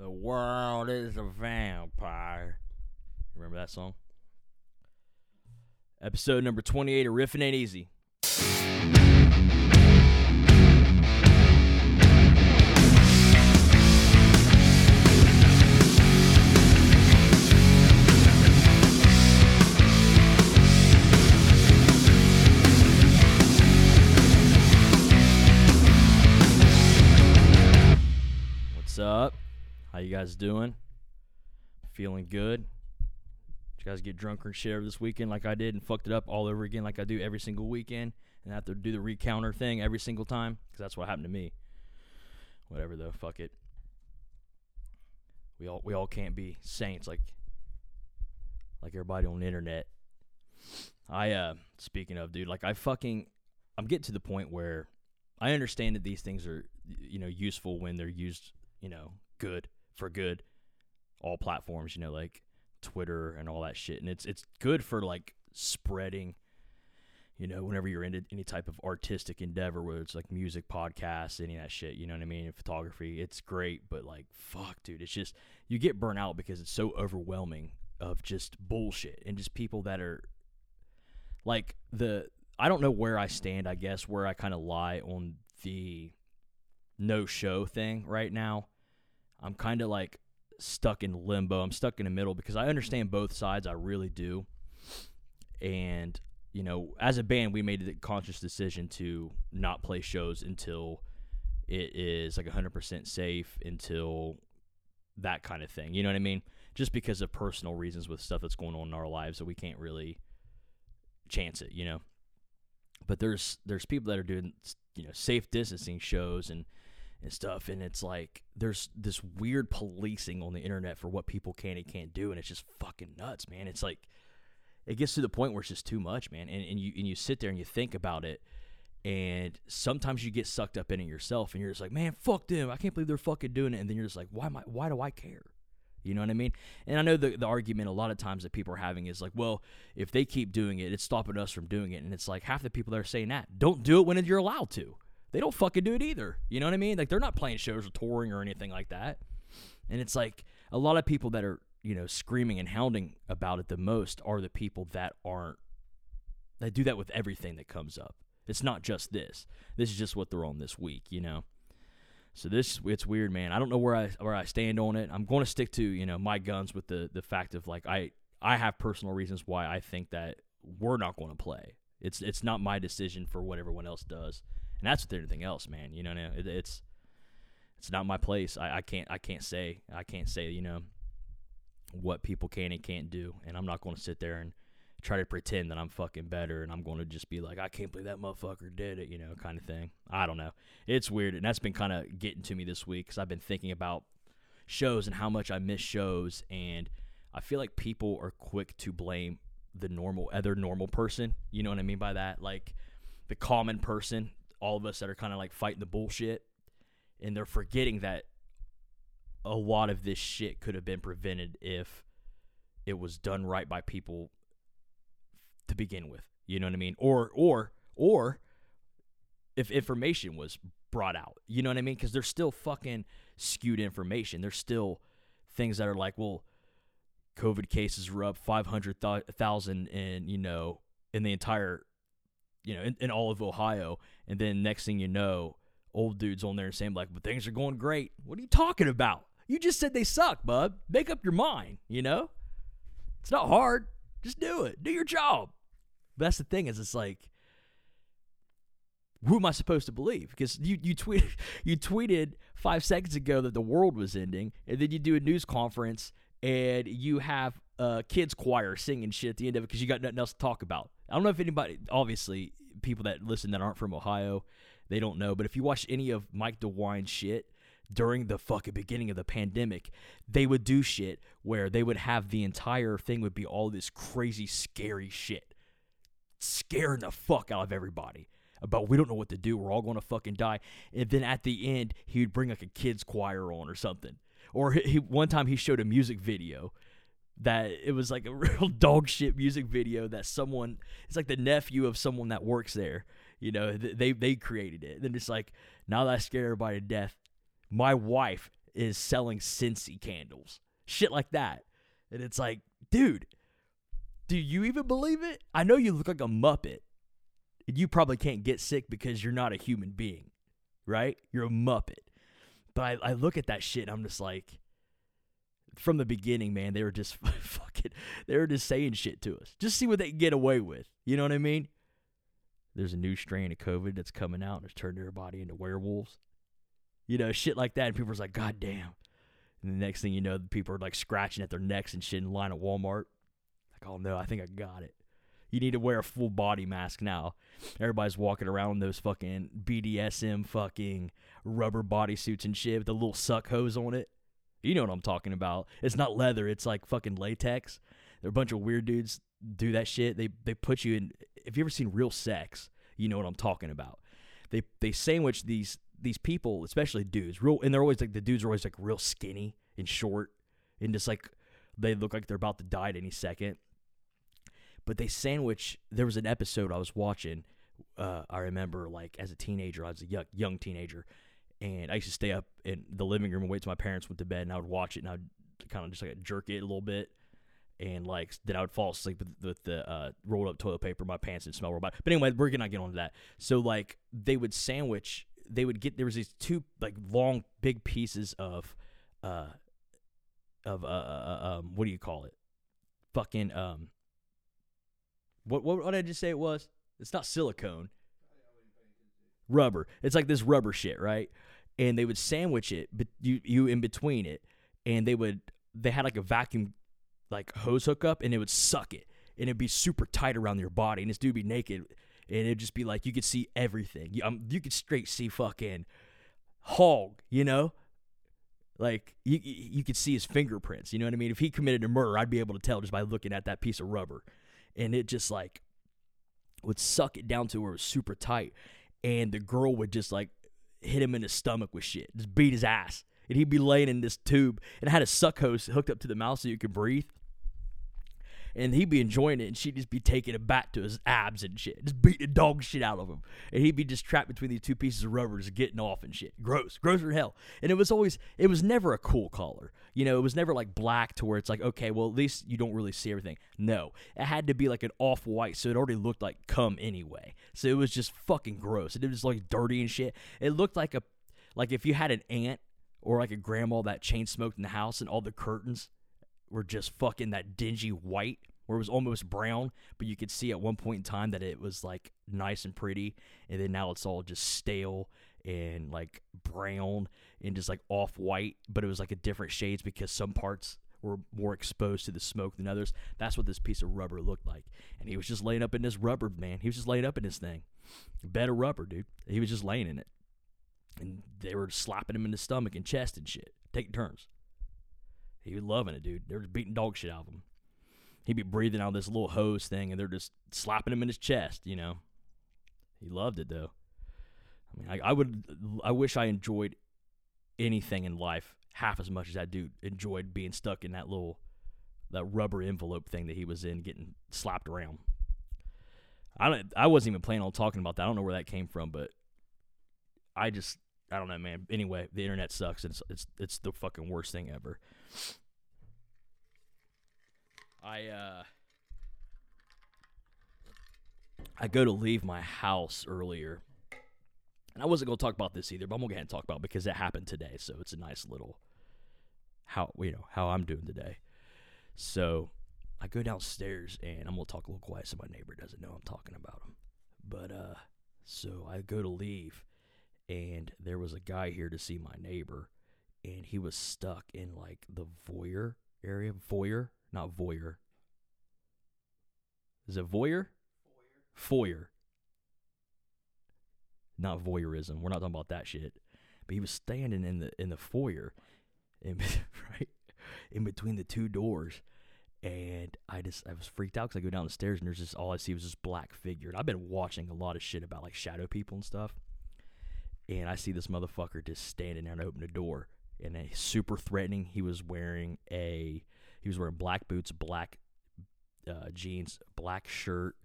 The world is a vampire. Remember that song? Episode number 28 of Riffin' Ain't Easy. Guys doing? Feeling good? Did you guys get drunk and share this weekend like I did and fucked it up all over again like I do every single weekend and I have to do the recounter thing every single time? Because that's what happened to me. Whatever though, fuck it. We all we all can't be saints like like everybody on the internet. I uh speaking of dude, like I fucking I'm getting to the point where I understand that these things are you know useful when they're used, you know, good for good. All platforms, you know, like Twitter and all that shit. And it's it's good for like spreading you know, whenever you're into any type of artistic endeavor, whether it's like music, podcasts, any of that shit, you know what I mean? Photography, it's great, but like, fuck, dude, it's just, you get burnt out because it's so overwhelming of just bullshit and just people that are like the, I don't know where I stand, I guess, where I kind of lie on the no show thing right now. I'm kind of like stuck in limbo. I'm stuck in the middle because I understand both sides. I really do. And, you know, as a band, we made the conscious decision to not play shows until it is like 100% safe, until that kind of thing. You know what I mean? Just because of personal reasons with stuff that's going on in our lives that we can't really chance it, you know? But there's there's people that are doing you know safe distancing shows and and stuff and it's like there's this weird policing on the internet for what people can and can't do and it's just fucking nuts man it's like it gets to the point where it's just too much man and, and you and you sit there and you think about it and sometimes you get sucked up in it yourself and you're just like man fuck them i can't believe they're fucking doing it and then you're just like why am I, why do i care you know what I mean? And I know the the argument a lot of times that people are having is like, well, if they keep doing it, it's stopping us from doing it. And it's like half the people that are saying that don't do it when you're allowed to. They don't fucking do it either. You know what I mean? Like they're not playing shows or touring or anything like that. And it's like a lot of people that are, you know, screaming and hounding about it the most are the people that aren't that do that with everything that comes up. It's not just this. This is just what they're on this week, you know. So this it's weird, man. I don't know where I where I stand on it. I'm going to stick to you know my guns with the the fact of like I I have personal reasons why I think that we're not going to play. It's it's not my decision for what everyone else does, and that's with anything else, man. You know, it, it's it's not my place. I, I can't I can't say I can't say you know what people can and can't do, and I'm not going to sit there and try to pretend that I'm fucking better and I'm going to just be like, I can't believe that motherfucker did it, you know, kind of thing. I don't know. It's weird. And that's been kind of getting to me this week because I've been thinking about shows and how much I miss shows. And I feel like people are quick to blame the normal, other normal person. You know what I mean by that? Like the common person, all of us that are kind of like fighting the bullshit. And they're forgetting that a lot of this shit could have been prevented if it was done right by people to begin with. You know what I mean? Or or or if information was brought out. You know what I mean? Because there's still fucking skewed information. There's still things that are like, well, COVID cases were up 500,000 in, you know, in the entire, you know, in, in all of Ohio. And then next thing you know, old dudes on there saying, like, but things are going great. What are you talking about? You just said they suck, bub. Make up your mind, you know? It's not hard. Just do it. Do your job. But that's the thing is it's like who am I supposed to believe? Because you you tweeted you tweeted five seconds ago that the world was ending, and then you do a news conference and you have a kids choir singing shit at the end of it because you got nothing else to talk about. I don't know if anybody, obviously, people that listen that aren't from Ohio, they don't know. But if you watch any of Mike DeWine's shit during the fucking beginning of the pandemic, they would do shit where they would have the entire thing would be all this crazy, scary shit, scaring the fuck out of everybody about we don't know what to do. We're all going to fucking die. And then at the end, he would bring like a kids choir on or something. Or he one time he showed a music video that it was like a real dog shit music video that someone it's like the nephew of someone that works there. You know, they they created it. And then it's like now that I scare everybody to death, my wife is selling Scentsy candles, shit like that, and it's like, dude, do you even believe it? I know you look like a muppet, and you probably can't get sick because you're not a human being, right? You're a muppet. But I, I look at that shit, and I'm just like, from the beginning, man, they were just fucking, they were just saying shit to us. Just see what they get away with. You know what I mean? There's a new strain of COVID that's coming out and it's turned everybody into werewolves. You know, shit like that. And people are like, God damn. And the next thing you know, people are like scratching at their necks and shit in line at Walmart. Like, oh no, I think I got it. You need to wear a full body mask now. Everybody's walking around in those fucking BDSM fucking rubber bodysuits and shit with the little suck hose on it. You know what I'm talking about. It's not leather, it's like fucking latex. They're a bunch of weird dudes do that shit. They they put you in if you ever seen real sex, you know what I'm talking about. They they sandwich these these people, especially dudes, real and they're always like the dudes are always like real skinny and short and just like they look like they're about to die at any second. But they sandwich there was an episode I was watching uh, I remember like as a teenager, I was a young, young teenager, and I used to stay up in the living room and wait till my parents went to bed, and I would watch it, and I would kind of just like jerk it a little bit, and like then I would fall asleep with, with the uh, rolled up toilet paper. My pants didn't smell real bad. But anyway, we're gonna get on to that. So like they would sandwich. They would get there was these two like long big pieces of, uh, of uh, uh, uh um what do you call it? Fucking um. What what what did I just say it was? It's not silicone. Rubber. It's like this rubber shit, right? And they would sandwich it, but you you in between it, and they would they had like a vacuum like hose hookup, and it would suck it, and it'd be super tight around your body, and this dude be naked, and it'd just be like you could see everything. You, um, you could straight see fucking hog, you know. Like you, you could see his fingerprints. You know what I mean? If he committed a murder, I'd be able to tell just by looking at that piece of rubber, and it just like would suck it down to where it was super tight, and the girl would just like hit him in the stomach with shit, just beat his ass. And he'd be laying in this tube. And had a suck hose hooked up to the mouth so you could breathe and he'd be enjoying it, and she'd just be taking it back to his abs and shit, just beating dog shit out of him, and he'd be just trapped between these two pieces of rubber, just getting off and shit. Gross, gross as hell. And it was always, it was never a cool color, you know. It was never like black to where it's like, okay, well at least you don't really see everything. No, it had to be like an off white, so it already looked like cum anyway. So it was just fucking gross. It was like dirty and shit. It looked like a, like if you had an aunt or like a grandma that chain smoked in the house and all the curtains were just fucking that dingy white where it was almost brown, but you could see at one point in time that it was like nice and pretty, and then now it's all just stale and like brown and just like off white, but it was like a different shades because some parts were more exposed to the smoke than others. That's what this piece of rubber looked like. And he was just laying up in this rubber, man. He was just laying up in this thing. Bed of rubber, dude. He was just laying in it. And they were slapping him in the stomach and chest and shit, taking turns. He was loving it, dude. They were beating dog shit out of him he'd be breathing out this little hose thing, and they're just slapping him in his chest. You know, he loved it though. I mean, I, I would, I wish I enjoyed anything in life half as much as that dude enjoyed being stuck in that little, that rubber envelope thing that he was in, getting slapped around. I don't, I wasn't even planning on talking about that. I don't know where that came from, but I just, I don't know, man. Anyway, the internet sucks. It's, it's, it's the fucking worst thing ever. I uh I go to leave my house earlier. And I wasn't to talk about this either, but I'm to go ahead and talk about it because it happened today. So it's a nice little how you know how I'm doing today. So I go downstairs and I'm to talk a little quiet so my neighbor doesn't know I'm talking about him. But uh so I go to leave and there was a guy here to see my neighbor and he was stuck in like the voyeur area, voyeur, not voyeur. Is it voyeur? Foyer. Not voyeurism. We're not talking about that shit. But he was standing in the in the foyer, in, right, in between the two doors, and I just I was freaked out because I go down the stairs and there's just all I see was this black figure. And I've been watching a lot of shit about like shadow people and stuff, and I see this motherfucker just standing there and open the door, and a super threatening. He was wearing a he was wearing black boots, black uh, jeans, black shirt,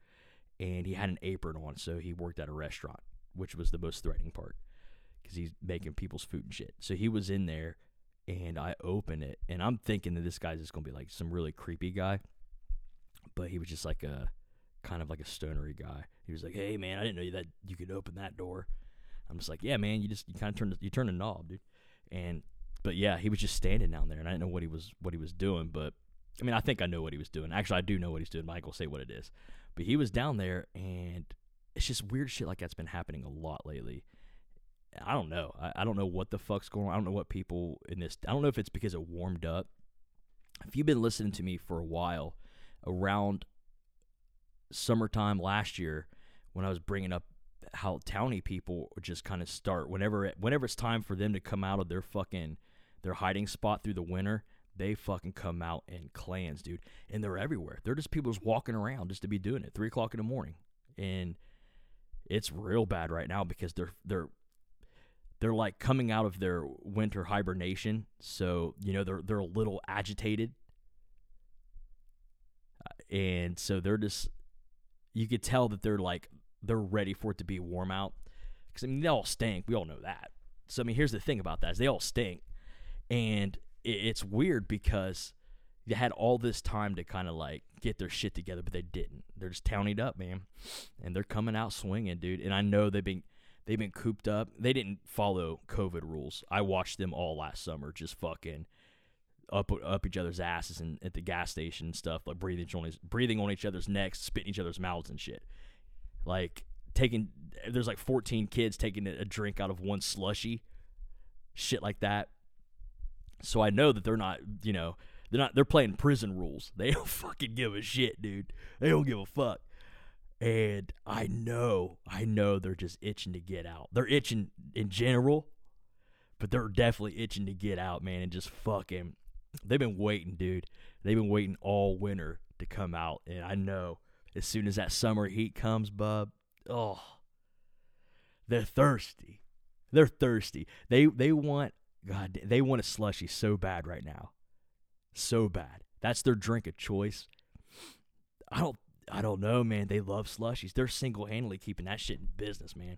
and he had an apron on. So he worked at a restaurant, which was the most threatening part because he's making people's food and shit. So he was in there, and I open it, and I'm thinking that this guy's just gonna be like some really creepy guy, but he was just like a kind of like a stonery guy. He was like, "Hey man, I didn't know that you could open that door." I'm just like, "Yeah, man, you just you kind of turn you turn the knob, dude." And but yeah, he was just standing down there, and I didn't know what he was what he was doing, but I mean, I think I know what he was doing. Actually, I do know what he's doing. Michael, say what it is, but he was down there, and it's just weird shit like that's been happening a lot lately. I don't know. I, I don't know what the fuck's going on. I don't know what people in this. I don't know if it's because it warmed up. If you've been listening to me for a while, around summertime last year, when I was bringing up how towny people just kind of start whenever it, whenever it's time for them to come out of their fucking their hiding spot through the winter, they fucking come out in clans, dude, and they're everywhere. They're just people just walking around just to be doing it. Three o'clock in the morning, and it's real bad right now because they're they're they're like coming out of their winter hibernation, so you know they're they're a little agitated, uh, and so they're just you could tell that they're like they're ready for it to be warm out. Because I mean they all stink. We all know that. So I mean here's the thing about that is they all stink, and it's weird because they had all this time to kind of like get their shit together, but they didn't. They're just townied up, man, and they're coming out swinging, dude. And I know they've been they've been cooped up. They didn't follow COVID rules. I watched them all last summer, just fucking up up each other's asses and at the gas station and stuff, like breathing on his, breathing on each other's necks, spitting each other's mouths and shit. Like taking there's like 14 kids taking a drink out of one slushy, shit like that. So I know that they're not, you know, they're not they're playing prison rules. They don't fucking give a shit, dude. They don't give a fuck. And I know, I know they're just itching to get out. They're itching in general, but they're definitely itching to get out, man, and just fucking they've been waiting, dude. They've been waiting all winter to come out. And I know as soon as that summer heat comes, bub, oh they're thirsty. They're thirsty. They they want God they want a slushy so bad right now. So bad. That's their drink of choice. I don't I don't know, man. They love slushies. They're single handedly keeping that shit in business, man.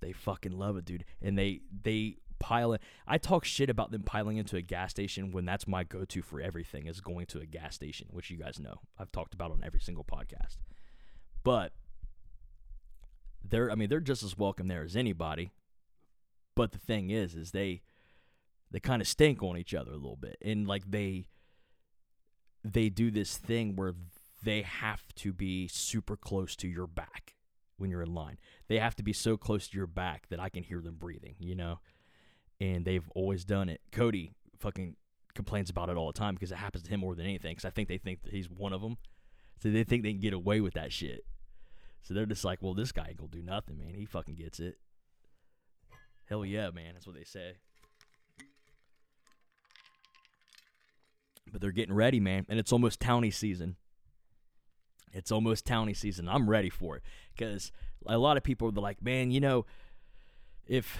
They fucking love it, dude. And they they pile it. I talk shit about them piling into a gas station when that's my go to for everything is going to a gas station, which you guys know. I've talked about on every single podcast. But they're I mean, they're just as welcome there as anybody. But the thing is, is they they kind of stink on each other a little bit. And like they they do this thing where they have to be super close to your back when you're in line. They have to be so close to your back that I can hear them breathing, you know? And they've always done it. Cody fucking complains about it all the time because it happens to him more than anything because I think they think that he's one of them. So they think they can get away with that shit. So they're just like, well, this guy ain't gonna do nothing, man. He fucking gets it. Hell yeah, man. That's what they say. But they're getting ready, man. And it's almost towny season. It's almost towny season. I'm ready for it because a lot of people are like, man, you know, if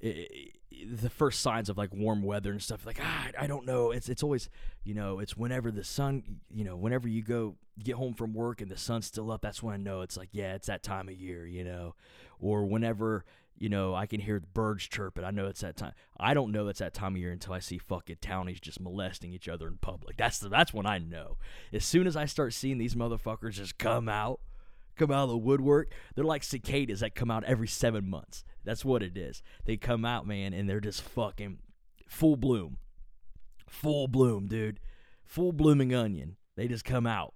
it, the first signs of like warm weather and stuff, like ah, I don't know. It's it's always, you know, it's whenever the sun, you know, whenever you go get home from work and the sun's still up, that's when I know it's like, yeah, it's that time of year, you know, or whenever you know, I can hear the birds chirping. I know it's that time. I don't know it's that time of year until I see fucking townies just molesting each other in public. That's the, that's when I know. As soon as I start seeing these motherfuckers just come out, come out of the woodwork, they're like cicadas that come out every seven months. That's what it is. They come out, man, and they're just fucking full bloom, full bloom, dude, full blooming onion. They just come out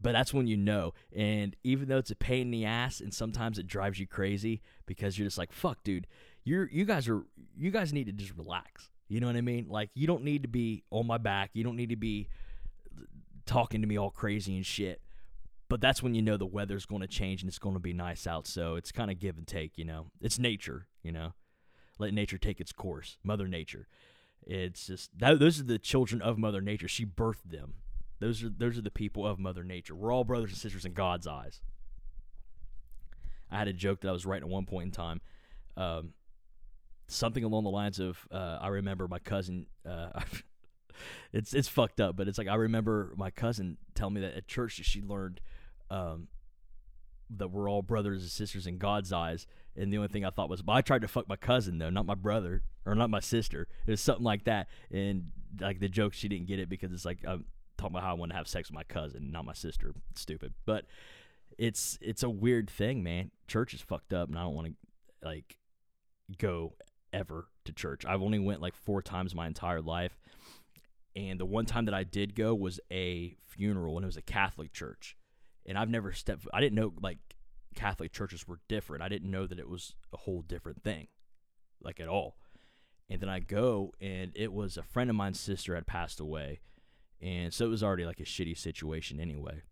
but that's when you know. And even though it's a pain in the ass and sometimes it drives you crazy because you're just like, fuck, dude, you're you guys are you guys need to just relax. You know what I mean? Like you don't need to be on my back. You don't need to be talking to me all crazy and shit. But that's when you know the weather's going to change and it's going to be nice out. So it's kind of give and take, you know. It's nature, you know. Let nature take its course. Mother Nature. It's just that, those are the children of Mother Nature. She birthed them. Those are those are the people of Mother Nature. We're all brothers and sisters in God's eyes. I had a joke that I was writing at one point in time, um, something along the lines of uh, I remember my cousin. Uh, it's it's fucked up, but it's like I remember my cousin telling me that at church she learned um, that we're all brothers and sisters in God's eyes, And the only thing I thought was, I tried to fuck my cousin though, not my brother or not my sister. It was something like that. And like the joke, she didn't get it because it's like I'm talking about how I want to have sex with my cousin, not my sister. Stupid, but it's it's a weird thing, man. Church is fucked up, and I don't want to like go ever to church. I've only went like four times my entire life, and the one time that I did go was a funeral, and it was a Catholic church. And I've never stepped. I didn't know like Catholic churches were different. I didn't know that it was a whole different thing, like at all. And then I go, and it was a friend of mine's sister had passed away, and so it was already like a shitty situation anyway.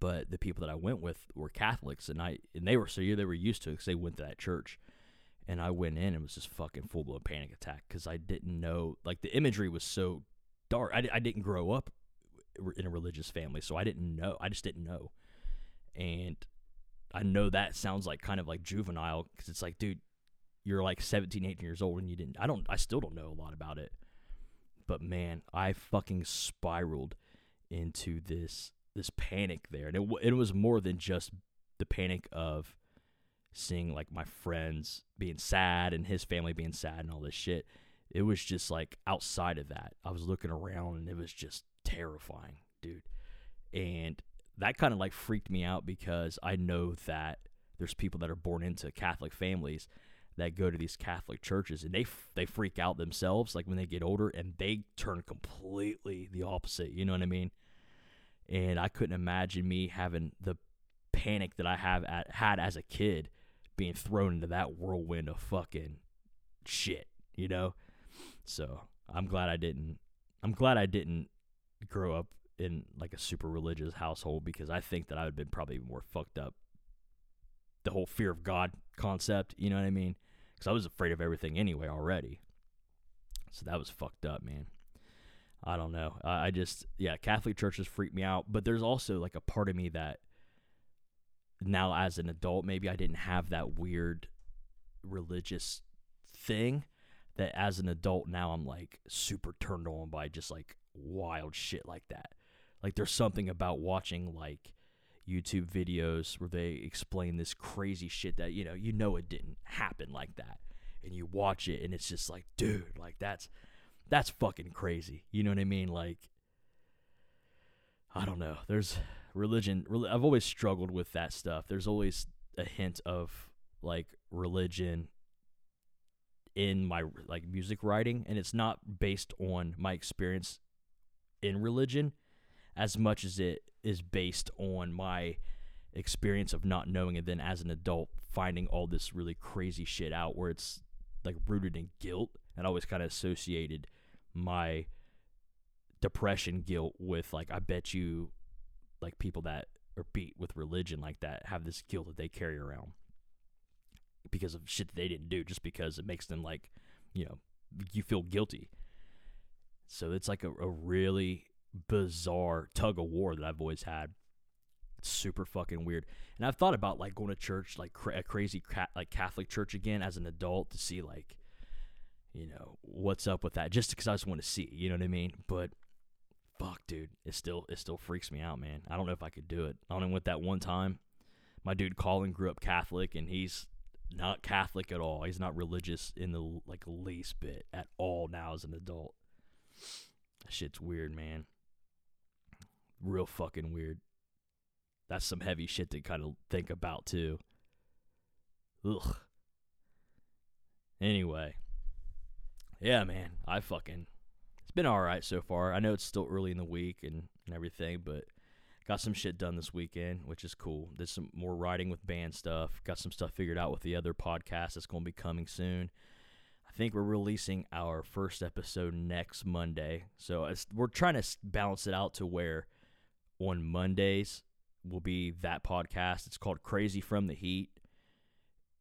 But the people that I went with were Catholics, and I and they were so they were used to it because they went to that church. And I went in and was just fucking full blown panic attack because I didn't know like the imagery was so dark. I, I didn't grow up in a religious family, so I didn't know. I just didn't know, and I know that sounds like kind of like juvenile because it's like, dude, you're like 17, 18 years old and you didn't. I don't. I still don't know a lot about it, but man, I fucking spiraled into this this panic there, and it it was more than just the panic of seeing like my friends being sad and his family being sad and all this shit. It was just like outside of that. I was looking around and it was just terrifying, dude. And that kind of like freaked me out because I know that there's people that are born into Catholic families that go to these Catholic churches and they they freak out themselves like when they get older and they turn completely the opposite, you know what I mean? And I couldn't imagine me having the panic that I have at, had as a kid being thrown into that whirlwind of fucking shit, you know? So, I'm glad I didn't I'm glad I didn't grow up in like a super religious household because I think that I would have been probably more fucked up. The whole fear of God concept, you know what I mean? Because I was afraid of everything anyway already. So that was fucked up, man. I don't know. I, I just, yeah, Catholic churches freak me out. But there's also like a part of me that now as an adult, maybe I didn't have that weird religious thing that as an adult now I'm like super turned on by just like wild shit like that. Like there's something about watching like YouTube videos where they explain this crazy shit that you know you know it didn't happen like that, and you watch it and it's just like, dude, like that's that's fucking crazy. You know what I mean? Like I don't know. There's religion. I've always struggled with that stuff. There's always a hint of like religion in my like music writing and it's not based on my experience in religion as much as it is based on my experience of not knowing and then as an adult finding all this really crazy shit out where it's like rooted in guilt and I always kind of associated my depression guilt with like I bet you like people that are beat with religion like that have this guilt that they carry around because of shit that they didn't do just because it makes them like you know you feel guilty. So it's like a, a really bizarre tug of war that I've always had. It's super fucking weird. And I've thought about like going to church, like cra- a crazy ca- like Catholic church again as an adult to see like, you know, what's up with that. Just because I just want to see, you know what I mean? But fuck, dude, it still it still freaks me out, man. I don't know if I could do it. I only went that one time. My dude Colin grew up Catholic, and he's not Catholic at all. He's not religious in the like least bit at all now as an adult. That shit's weird, man real fucking weird. That's some heavy shit to kind of think about too. Ugh. Anyway. Yeah, man. I fucking it's been alright so far. I know it's still early in the week and, and everything, but got some shit done this weekend, which is cool. Did some more writing with band stuff. Got some stuff figured out with the other podcast that's going to be coming soon. I think we're releasing our first episode next Monday. So we're trying to balance it out to where on Mondays will be that podcast. It's called Crazy from the Heat.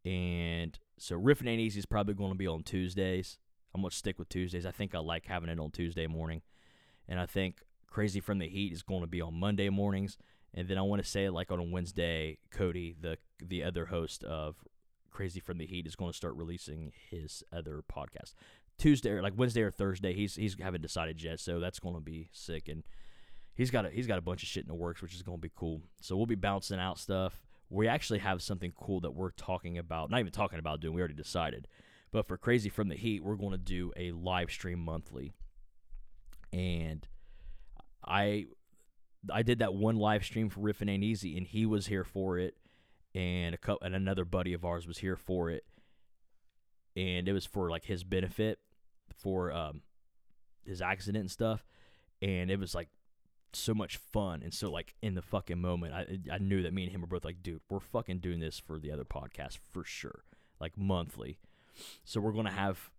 And so Riffin' Ain't Easy is probably going to be on Tuesdays. I'm going to stick with Tuesdays. I think I like having it on Tuesday morning. And I think Crazy from the Heat is going to be on Monday mornings. And then I want to say like on Wednesday, Cody, the the other host of Crazy from the Heat, is going to start releasing his other podcast. Tuesday or like Wednesday or Thursday, he's he's haven't decided yet, so that's going to be sick. And he's got a, he's got a bunch of shit in the works, which is going to be cool. So we'll be bouncing out stuff we actually have something cool that we're talking about. Not even talking about doing. We already decided. But for Crazy from the Heat, we're going to do a live stream monthly. And I I did that one live stream for Riffin Ain't Easy, and he was here for it, and a couple, and another buddy of ours was here for it, and it was for like his benefit for um his accident and stuff, and it was like so much fun and so like in the fucking moment I I knew that me and him were both like dude we're fucking doing this for the other podcast for sure like monthly. So we're gonna have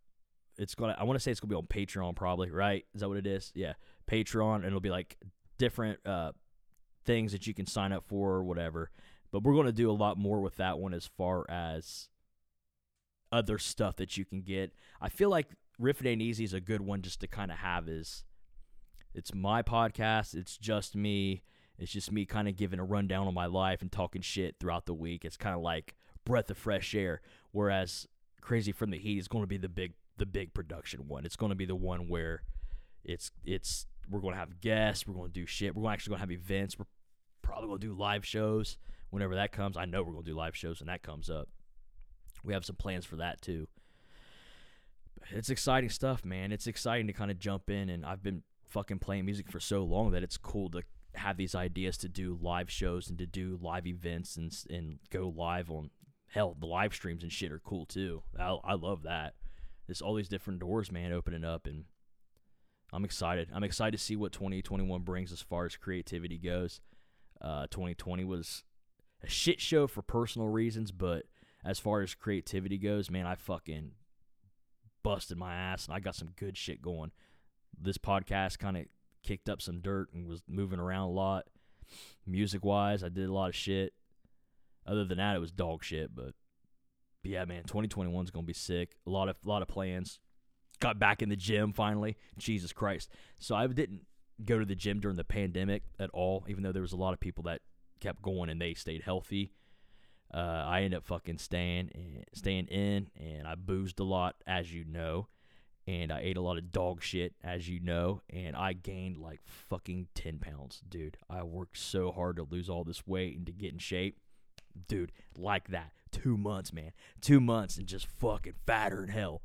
it's gonna I want to say it's gonna be on Patreon probably right? Is that what it is? Yeah Patreon and it'll be like different uh things that you can sign up for or whatever. But we're gonna do a lot more with that one as far as other stuff that you can get. I feel like Riffin' Ain't Easy is a good one just to kind of have is it's my podcast. It's just me. It's just me kind of giving a rundown on my life and talking shit throughout the week. It's kind of like breath of fresh air. Whereas Crazy from the Heat is going to be the big the big production one. It's going to be the one where it's it's we're going to have guests. We're going to do shit. We're actually going to have events. We're probably going to do live shows whenever that comes. I know we're going to do live shows when that comes up. We have some plans for that too. It's exciting stuff, man. It's exciting to kind of jump in, and I've been fucking playing music for so long that it's cool to have these ideas to do live shows and to do live events and and go live on hell the live streams and shit are cool too. I, I love that. There's all these different doors, man, opening up and I'm excited. I'm excited to see what 2021 brings as far as creativity goes. Uh, 2020 was a shit show for personal reasons, but as far as creativity goes, man, I fucking busted my ass and I got some good shit going this podcast kind of kicked up some dirt and was moving around a lot. Music wise, I did a lot of shit. Other than that, it was dog shit. But, but yeah, man, 2021 is gonna be sick. A lot of a lot of plans. Got back in the gym finally. Jesus Christ! So I didn't go to the gym during the pandemic at all, even though there was a lot of people that kept going and they stayed healthy. Uh, I ended up fucking staying and staying in, and I boozed a lot, as you know and I ate a lot of dog shit, as you know, and I gained like fucking 10 pounds, dude. I worked so hard to lose all this weight and to get in shape. Dude, like that. Two months, man. Two months and just fucking fatter than hell.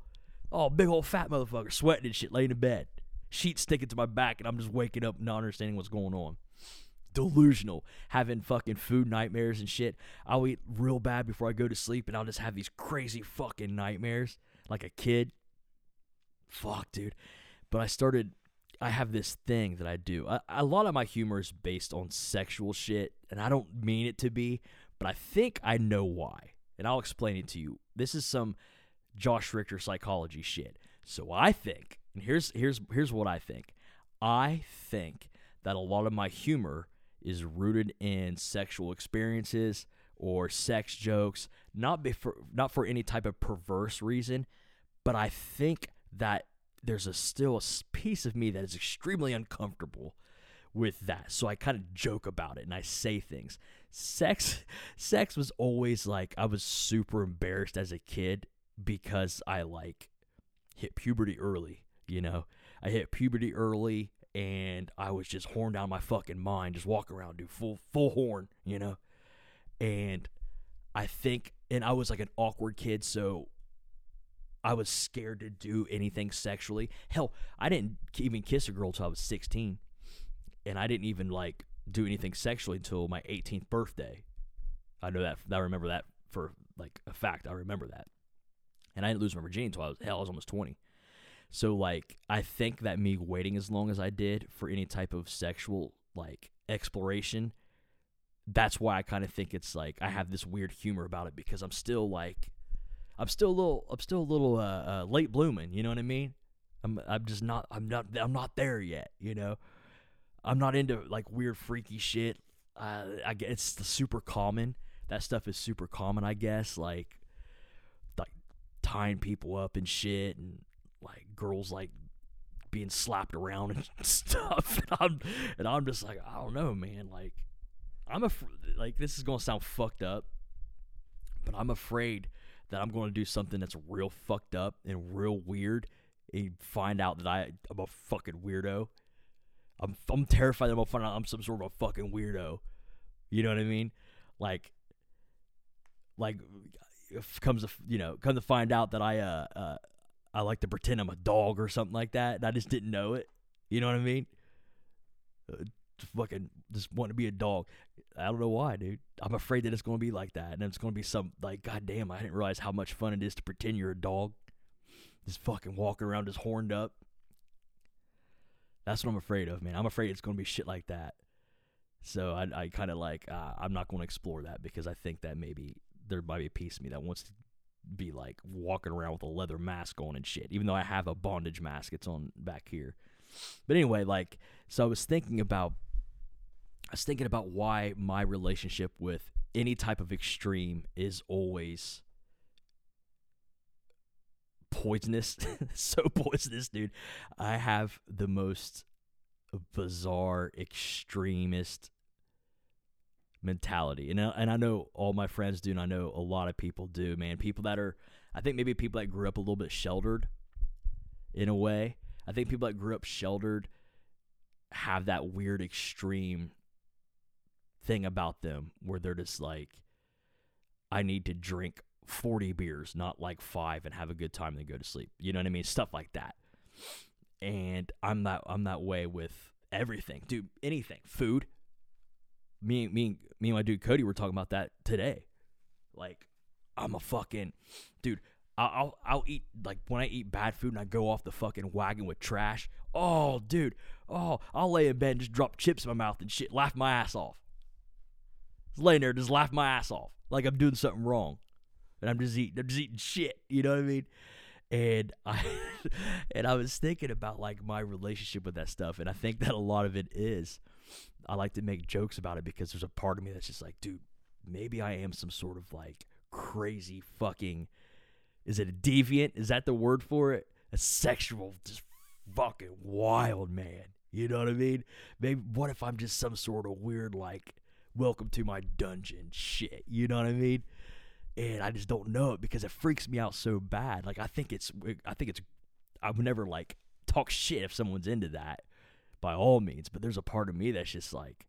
Oh, big old fat motherfucker, sweating and shit, laying in bed. Sheets sticking to my back, and I'm just waking up not understanding what's going on. Delusional, having fucking food nightmares and shit. I'll eat real bad before I go to sleep, and I'll just have these crazy fucking nightmares like a kid fuck, dude. But I started. I have this thing that I do. A, a lot of my humor is based on sexual shit, and I don't mean it to be, but I think I know why, and I'll explain it to you. This is some Josh Richter psychology shit. So I think, and here's here's here's what I think. I think that a lot of my humor is rooted in sexual experiences or sex jokes, not for not for any type of perverse reason, but I think that there's a still a piece of me that is extremely uncomfortable with that. So I kind of joke about it and I say things. Sex sex was always like I was super embarrassed as a kid because I like hit puberty early, you know. I hit puberty early and I was just horn down my fucking mind, just walk around, do full full horn, you know. And I think and I was like an awkward kid, so I was scared to do anything sexually. Hell, I didn't even kiss a girl until I was 16. And I didn't even like do anything sexually until my 18th birthday. I know that. I remember that for like a fact. I remember that. And I didn't lose my virginity until I was hell. I was almost 20. So like, I think that me waiting as long as I did for any type of sexual like exploration, that's why I kind of think it's like I have this weird humor about it because I'm still like I'm still a little I'm still a little uh, uh, late blooming. You know what I mean? I'm I'm just not I'm not I'm not there yet. You know, I'm not into like weird freaky shit. Uh, I guess it's super common. That stuff is super common, I guess. Like like tying people up and shit, and like girls like being slapped around and stuff. And I'm and I'm just like I don't know, man. Like I'm a like this is gonna sound fucked up, but I'm afraid that I'm going to do something that's real fucked up and real weird and find out that I, I'm a fucking weirdo. I'm, I'm terrified that I'm going to find out I'm some sort of a fucking weirdo. You know what I mean? Like, like comes to you know come to find out that I uh, uh I like to pretend I'm a dog or something like that, and I just didn't know it. You know what I mean? Uh, fucking just want to be a dog. I don't know why, dude. I'm afraid that it's going to be like that, and it's going to be some like, goddamn, I didn't realize how much fun it is to pretend you're a dog, just fucking walking around just horned up. That's what I'm afraid of, man. I'm afraid it's going to be shit like that. So I, I kind of like, uh, I'm not going to explore that because I think that maybe there might be a piece of me that wants to be like walking around with a leather mask on and shit. Even though I have a bondage mask, it's on back here. But anyway, like, so I was thinking about, I was thinking about why my relationship with any type of extreme is always poisonous. so poisonous, dude. I have the most bizarre, extremist mentality. And I, and I know all my friends do, and I know a lot of people do, man. People that are, I think maybe people that grew up a little bit sheltered in a way. I think people that grew up sheltered have that weird extreme thing about them where they're just like, I need to drink 40 beers, not like five, and have a good time and then go to sleep. You know what I mean? Stuff like that. And I'm that I'm that way with everything, dude. Anything, food. Me, me, me, and my dude Cody were talking about that today. Like, I'm a fucking dude. I'll I'll eat like when I eat bad food and I go off the fucking wagon with trash. Oh, dude. Oh, I'll lay in bed and just drop chips in my mouth and shit, laugh my ass off. Just laying there, just laugh my ass off like I'm doing something wrong, and I'm just eating. I'm just eating shit. You know what I mean? And I and I was thinking about like my relationship with that stuff, and I think that a lot of it is. I like to make jokes about it because there's a part of me that's just like, dude, maybe I am some sort of like crazy fucking is it a deviant? Is that the word for it? A sexual, just fucking wild man. You know what I mean? Maybe what if I'm just some sort of weird like welcome to my dungeon shit. You know what I mean? And I just don't know it because it freaks me out so bad. Like I think it's I think it's I would never like talk shit if someone's into that by all means, but there's a part of me that's just like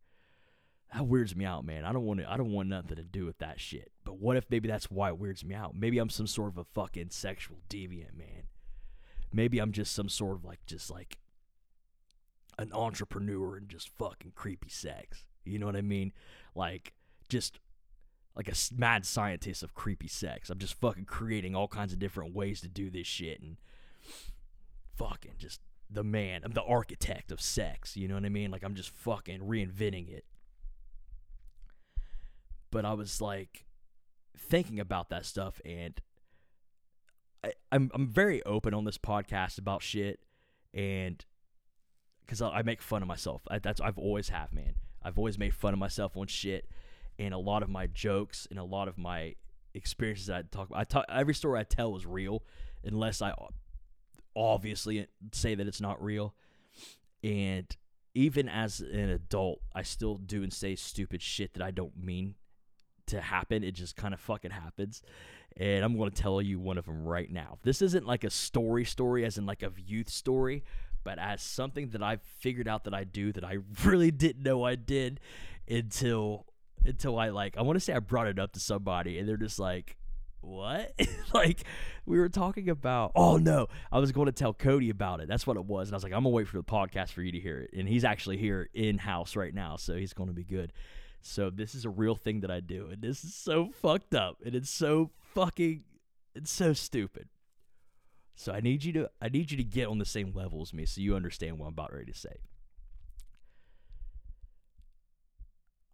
that weirds me out, man. I don't want to. I don't want nothing to do with that shit. But what if maybe that's why it weirds me out? Maybe I'm some sort of a fucking sexual deviant, man. Maybe I'm just some sort of like just like an entrepreneur and just fucking creepy sex. You know what I mean? Like just like a mad scientist of creepy sex. I'm just fucking creating all kinds of different ways to do this shit and fucking just the man. I'm the architect of sex. You know what I mean? Like I'm just fucking reinventing it but I was like thinking about that stuff and I, I'm I'm very open on this podcast about shit and because I, I, make fun of myself. I, that's I've always have, man. I've always made fun of myself on shit, and a lot of my jokes and a lot of my experiences I talk about. I talk every story I tell is real, unless I obviously say that it's not real. And even as an adult, I still do and say stupid shit that I don't mean to happen. It just kind of fucking happens. And I'm going to tell you one of them right now. This isn't like a story story, as in like a youth story, but as something that I've figured out that I do that I really didn't know I did until until I like I want to say I brought it up to somebody and they're just like what? like we were talking about oh no, I was going to tell Cody about it. That's what it was. And I was like I'm going to wait for the podcast for you to hear it. And he's actually here in house right now, so he's going to be good. So this is a real thing that I do, and this is so fucked up, and it's so fucking, it's so stupid. So I need you to, I need you to get on the same level as me, so you understand what I'm about ready to say.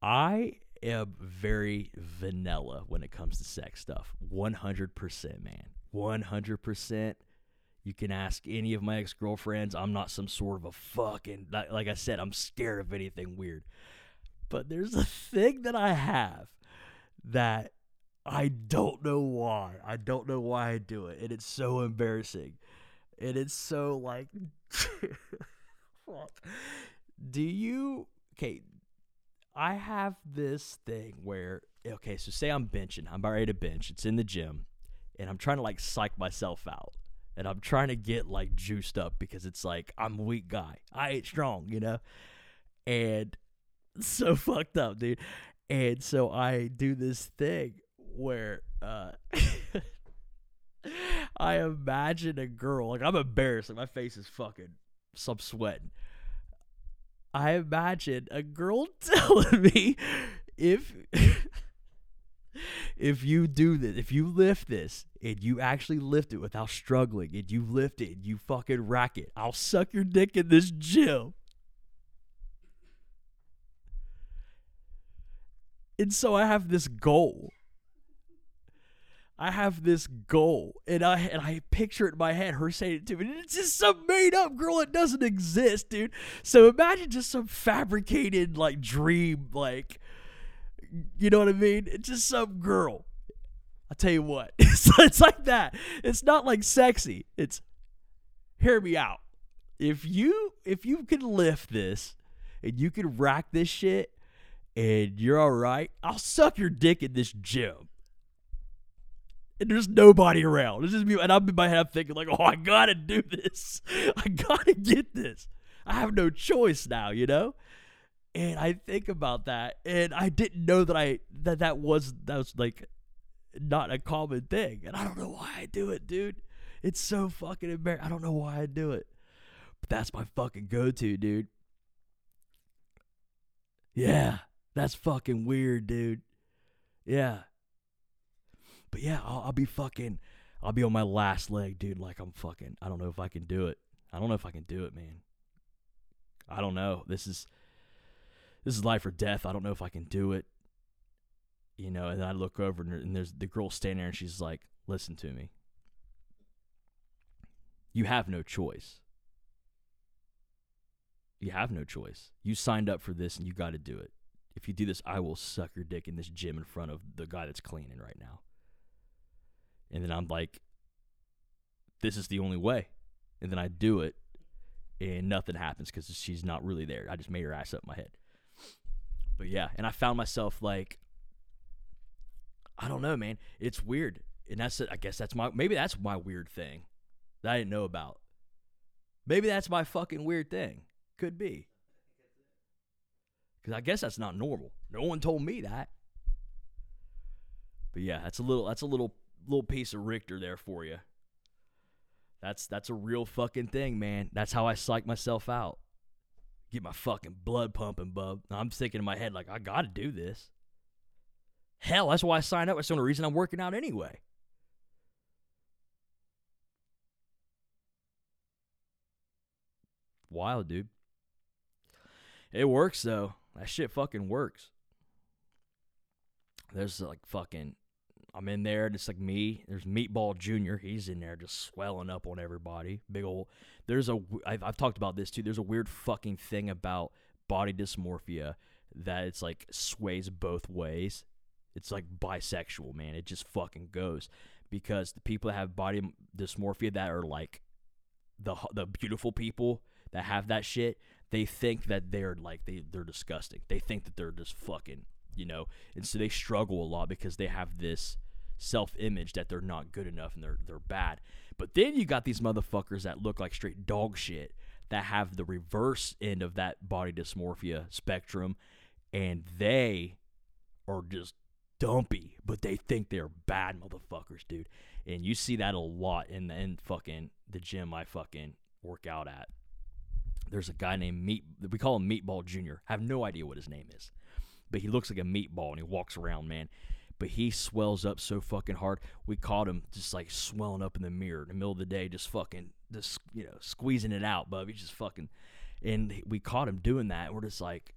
I am very vanilla when it comes to sex stuff. 100%, man. 100%. You can ask any of my ex girlfriends. I'm not some sort of a fucking, like I said, I'm scared of anything weird. But there's a thing that I have that I don't know why. I don't know why I do it. And it's so embarrassing. And it's so like Do you okay, I have this thing where okay, so say I'm benching. I'm about ready to bench. It's in the gym. And I'm trying to like psych myself out. And I'm trying to get like juiced up because it's like I'm a weak guy. I ain't strong, you know? And so fucked up, dude. And so I do this thing where uh I imagine a girl like I'm embarrassed, like my face is fucking some sweating. I imagine a girl telling me if if you do this, if you lift this and you actually lift it without struggling and you lift it and you fucking rack it, I'll suck your dick in this gym. And so I have this goal. I have this goal, and I and I picture it in my head, her saying it to me, and it's just some made up girl that doesn't exist, dude. So imagine just some fabricated like dream, like you know what I mean? It's just some girl. I'll tell you what, it's, it's like that. It's not like sexy. It's hear me out. If you if you can lift this and you can rack this shit and you're all right, I'll suck your dick in this gym. And there's nobody around. It's just me, and I'm in my head I'm thinking like, "Oh, I gotta do this. I gotta get this. I have no choice now." You know. And I think about that, and I didn't know that I that that was that was like not a common thing, and I don't know why I do it, dude. It's so fucking embarrassing. I don't know why I do it, but that's my fucking go-to, dude. Yeah, that's fucking weird, dude. Yeah. But yeah, I'll, I'll be fucking, I'll be on my last leg, dude. Like I'm fucking, I don't know if I can do it. I don't know if I can do it, man. I don't know. This is, this is life or death. I don't know if I can do it. You know, and I look over and, there's the girl standing there and she's like, listen to me. You have no choice. You have no choice. You signed up for this and you got to do it. If you do this, I will suck your dick in this gym in front of the guy that's cleaning right now. And then I'm like, this is the only way. And then I do it, and nothing happens because she's not really there. I just made her ass up my head. But yeah, and I found myself like, I don't know, man. It's weird, and that's I guess that's my maybe that's my weird thing that I didn't know about. Maybe that's my fucking weird thing. Could be. Because I guess that's not normal. No one told me that. But yeah, that's a little that's a little little piece of Richter there for you. That's that's a real fucking thing, man. That's how I psych myself out. Get my fucking blood pumping, bub. I'm thinking in my head like I got to do this. Hell, that's why I signed up. That's the only reason I'm working out anyway. Wild, dude. It works though. That shit fucking works. There's like fucking I'm in there, just like me. There's Meatball Junior. He's in there, just swelling up on everybody. Big old. There's a. I've, I've talked about this too. There's a weird fucking thing about body dysmorphia that it's like sways both ways. It's like bisexual, man. It just fucking goes because the people that have body dysmorphia that are like the the beautiful people that have that shit, they think that they're like they they're disgusting. They think that they're just fucking, you know, and so they struggle a lot because they have this self-image that they're not good enough and they're they're bad. But then you got these motherfuckers that look like straight dog shit that have the reverse end of that body dysmorphia spectrum and they are just dumpy, but they think they're bad motherfuckers, dude. And you see that a lot in the in fucking the gym I fucking work out at. There's a guy named Meat we call him Meatball Junior. I have no idea what his name is. But he looks like a meatball and he walks around, man. But he swells up so fucking hard. We caught him just like swelling up in the mirror in the middle of the day, just fucking just you know, squeezing it out, bub. He's just fucking and we caught him doing that. We're just like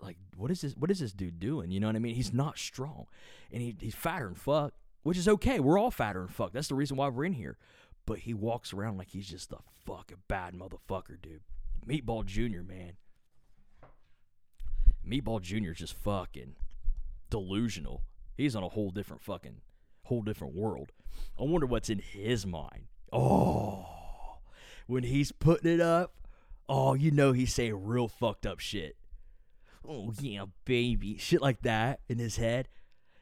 like what is this what is this dude doing? You know what I mean? He's not strong. And he, he's fatter and fuck, which is okay. We're all fatter and fuck. That's the reason why we're in here. But he walks around like he's just a fucking bad motherfucker, dude. Meatball Junior, man. Meatball Junior is just fucking delusional. He's on a whole different fucking whole different world. I wonder what's in his mind. Oh, when he's putting it up, oh, you know he's saying real fucked up shit. Oh yeah, baby, shit like that in his head.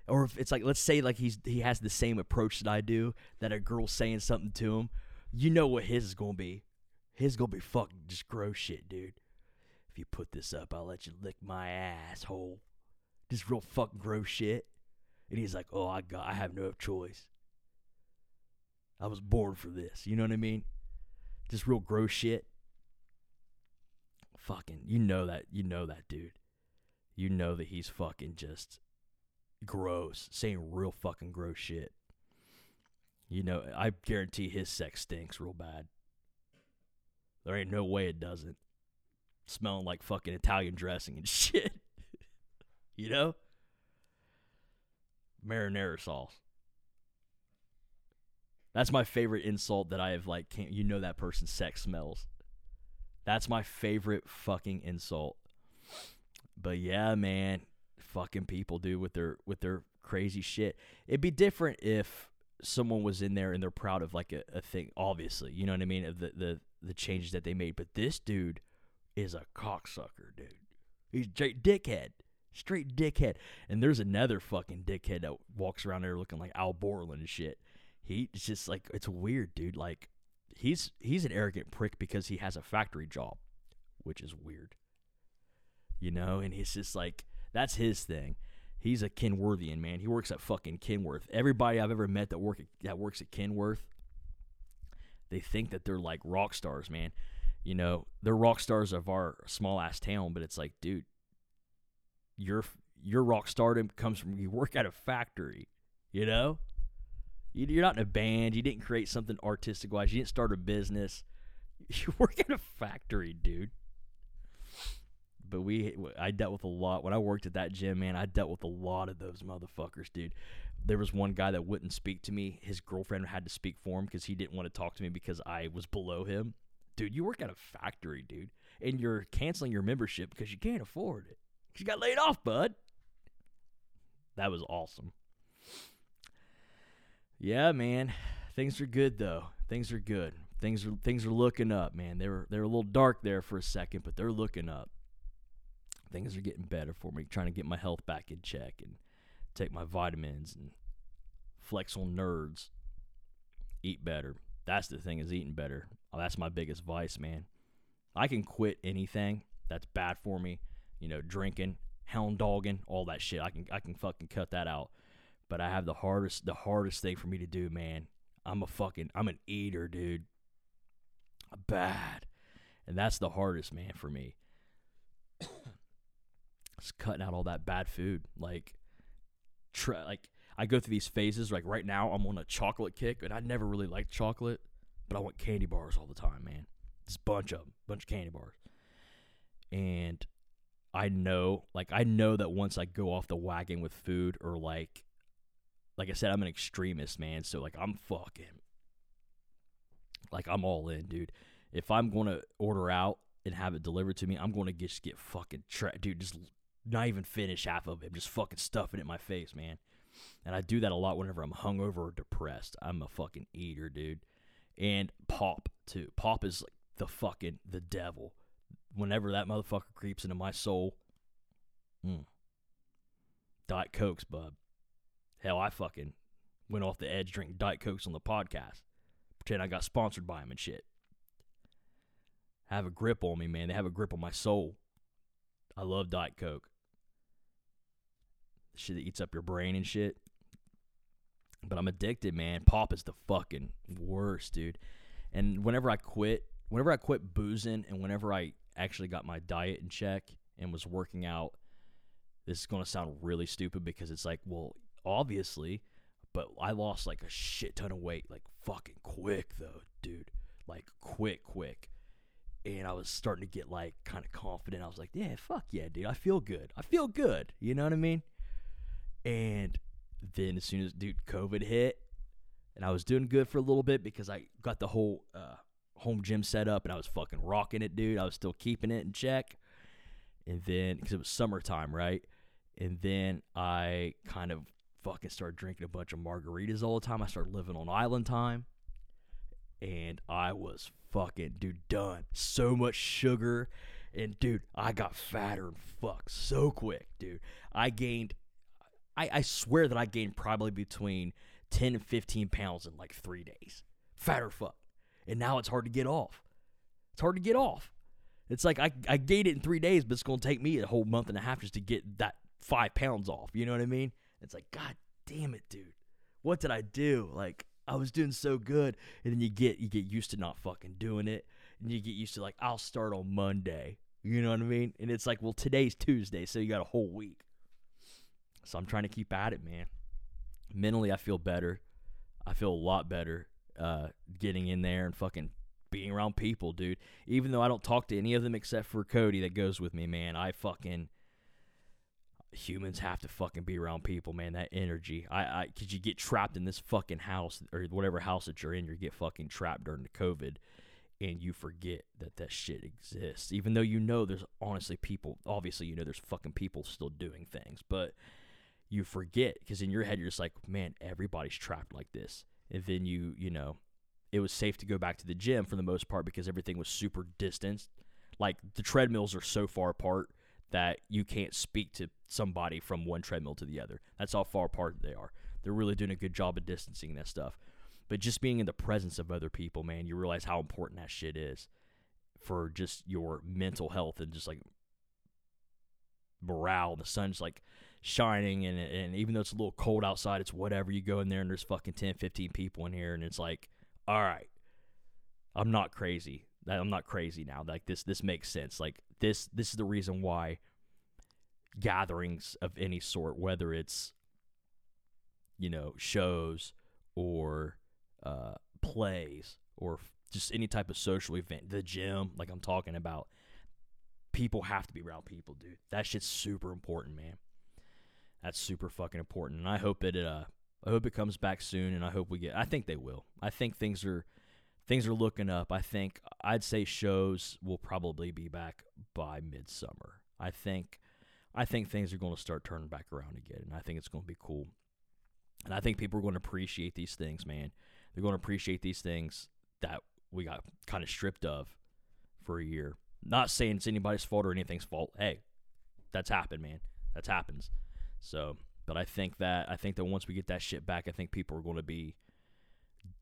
Or if it's like, let's say like he's he has the same approach that I do, that a girl's saying something to him, you know what his is gonna be. His gonna be fucking just gross shit, dude. If you put this up, I'll let you lick my asshole. Just real fucking gross shit. And he's like, "Oh, I got I have no choice. I was born for this." You know what I mean? Just real gross shit. Fucking, you know that, you know that dude. You know that he's fucking just gross, saying real fucking gross shit. You know, I guarantee his sex stinks real bad. There ain't no way it doesn't. Smelling like fucking Italian dressing and shit. you know? Marinara sauce. That's my favorite insult that I have like can't you know that person's sex smells. That's my favorite fucking insult. But yeah, man, fucking people do with their with their crazy shit. It'd be different if someone was in there and they're proud of like a, a thing, obviously. You know what I mean? Of the, the the changes that they made. But this dude is a cocksucker, dude. He's straight dickhead. Straight dickhead. And there's another fucking dickhead that walks around there looking like Al Borland and shit. He's just like it's weird, dude. Like he's he's an arrogant prick because he has a factory job, which is weird. You know, and he's just like that's his thing. He's a Kenworthian man. He works at fucking Kenworth. Everybody I've ever met that work at, that works at Kenworth, they think that they're like rock stars, man. You know, they're rock stars of our small ass town, but it's like, dude, your your rock stardom comes from you work at a factory. You know, you're not in a band. You didn't create something artistic wise. You didn't start a business. You work at a factory, dude but we I dealt with a lot when I worked at that gym, man. I dealt with a lot of those motherfuckers, dude. There was one guy that wouldn't speak to me. His girlfriend had to speak for him because he didn't want to talk to me because I was below him. Dude, you work at a factory, dude, and you're canceling your membership because you can't afford it. You got laid off, bud. That was awesome. Yeah, man. Things are good though. Things are good. Things are things are looking up, man. They were they were a little dark there for a second, but they're looking up things are getting better for me. Trying to get my health back in check and take my vitamins and flex on nerds. Eat better. That's the thing is eating better. Oh, that's my biggest vice, man. I can quit anything that's bad for me. You know, drinking, hound dogging, all that shit. I can I can fucking cut that out. But I have the hardest the hardest thing for me to do, man. I'm a fucking I'm an eater, dude. Bad. And that's the hardest, man, for me. it's cutting out all that bad food. Like, try, like I go through these phases. Like right now, I'm on a chocolate kick, and I never really liked chocolate, but I want candy bars all the time, man. A bunch of them, bunch of candy bars. And I know, like I know that once I go off the wagon with food, or like, like I said, I'm an extremist, man. So like I'm fucking, like I'm all in, dude. If I'm gonna order out and have it delivered to me, I'm gonna just get fucking tra- dude. Just not even finish half of it, just fucking stuffing it in my face, man. And I do that a lot whenever I'm hungover or depressed. I'm a fucking eater, dude. And pop too. Pop is like the fucking the devil. Whenever that motherfucker creeps into my soul, mm, Diet Cokes, bub. Hell, I fucking went off the edge drinking Diet Cokes on the podcast. Pretend I got sponsored by him and shit. Have a grip on me, man. They have a grip on my soul. I love Diet Coke shit that eats up your brain and shit. But I'm addicted, man. Pop is the fucking worst, dude. And whenever I quit, whenever I quit boozing, and whenever I actually got my diet in check and was working out, this is gonna sound really stupid because it's like, well, obviously, but I lost like a shit ton of weight, like fucking quick though, dude. Like quick, quick. And I was starting to get like kind of confident. I was like, yeah, fuck yeah, dude. I feel good. I feel good. You know what I mean? And then as soon as dude COVID hit, and I was doing good for a little bit because I got the whole uh, home gym set up and I was fucking rocking it, dude. I was still keeping it in check. And then because it was summertime, right? And then I kind of fucking started drinking a bunch of margaritas all the time. I started living on island time. And I was fucking, dude, done. So much sugar. And dude, I got fatter and fuck so quick, dude. I gained I, I swear that I gained probably between 10 and 15 pounds in like three days. Fatter fuck. And now it's hard to get off. It's hard to get off. It's like I, I gained it in three days, but it's going to take me a whole month and a half just to get that five pounds off. You know what I mean? It's like, God damn it, dude. What did I do? Like, I was doing so good. And then you get you get used to not fucking doing it. And you get used to like, I'll start on Monday. You know what I mean? And it's like, well, today's Tuesday, so you got a whole week. So I'm trying to keep at it, man. Mentally, I feel better. I feel a lot better uh, getting in there and fucking being around people, dude. Even though I don't talk to any of them except for Cody that goes with me, man. I fucking humans have to fucking be around people, man. That energy, I, I, cause you get trapped in this fucking house or whatever house that you're in, you get fucking trapped during the COVID, and you forget that that shit exists. Even though you know there's honestly people, obviously you know there's fucking people still doing things, but you forget because in your head you're just like, man, everybody's trapped like this, and then you, you know, it was safe to go back to the gym for the most part because everything was super distanced. Like the treadmills are so far apart that you can't speak to somebody from one treadmill to the other. That's how far apart they are. They're really doing a good job of distancing that stuff. But just being in the presence of other people, man, you realize how important that shit is for just your mental health and just like morale. The sun's like shining, and, and even though it's a little cold outside, it's whatever. You go in there and there's fucking 10, 15 people in here, and it's like, all right, I'm not crazy. I'm not crazy now. Like this, this makes sense. Like this, this is the reason why gatherings of any sort, whether it's you know shows or uh, plays or just any type of social event, the gym, like I'm talking about, people have to be around people, dude. That shit's super important, man. That's super fucking important, and I hope it. Uh, I hope it comes back soon, and I hope we get. I think they will. I think things are things are looking up. I think I'd say shows will probably be back by midsummer. I think I think things are going to start turning back around again, and I think it's going to be cool. And I think people are going to appreciate these things, man. They're going to appreciate these things that we got kind of stripped of for a year. Not saying it's anybody's fault or anything's fault. Hey, that's happened, man. That's happens. So, but I think that I think that once we get that shit back, I think people are going to be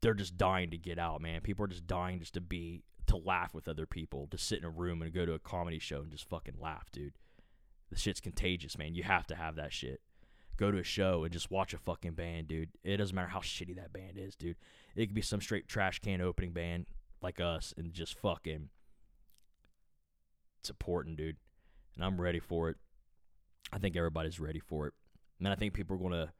they're just dying to get out, man. People are just dying just to be to laugh with other people, to sit in a room and go to a comedy show and just fucking laugh, dude. The shit's contagious, man. You have to have that shit. Go to a show and just watch a fucking band, dude. It doesn't matter how shitty that band is, dude. It could be some straight trash can opening band like us and just fucking supporting, dude. And I'm ready for it. I think everybody's ready for it. And I think people are going to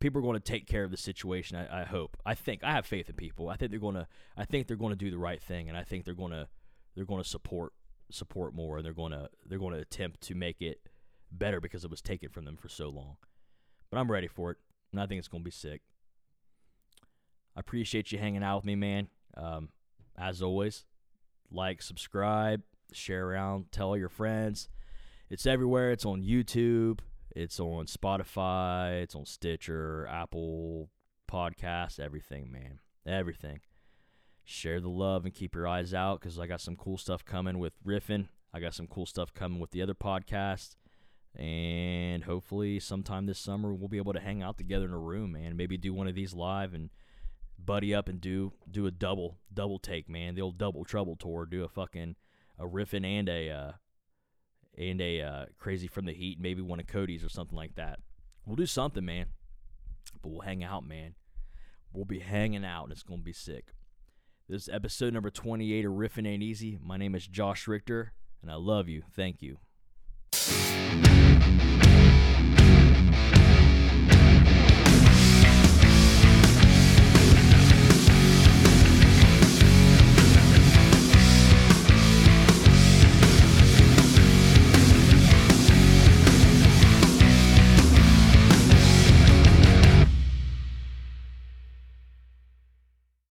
people are going to take care of the situation. I, I, hope. I think. I have faith in people. I think they're going to. I think they're going to do the right thing, and I think they're going to. They're going to support support more, and they're going to. They're going to attempt to make it better because it was taken from them for so long. But I'm ready for it, and I think it's going to be sick. I appreciate you hanging out with me, man. Um, as always, like, subscribe, share around, tell all your friends. It's everywhere. It's on YouTube. It's on Spotify. It's on Stitcher, Apple Podcasts, everything, man. Everything. Share the love and keep your eyes out because I got some cool stuff coming with Riffin. I got some cool stuff coming with the other podcast. And hopefully, sometime this summer, we'll be able to hang out together in a room, man. Maybe do one of these live and buddy up and do do a double double take, man. The old double trouble tour. Do a fucking a riffing and a uh, and a uh, crazy from the heat, maybe one of Cody's or something like that. We'll do something, man. But we'll hang out, man. We'll be hanging out, and it's gonna be sick. This is episode number 28 of Riffin' Ain't Easy. My name is Josh Richter, and I love you. Thank you.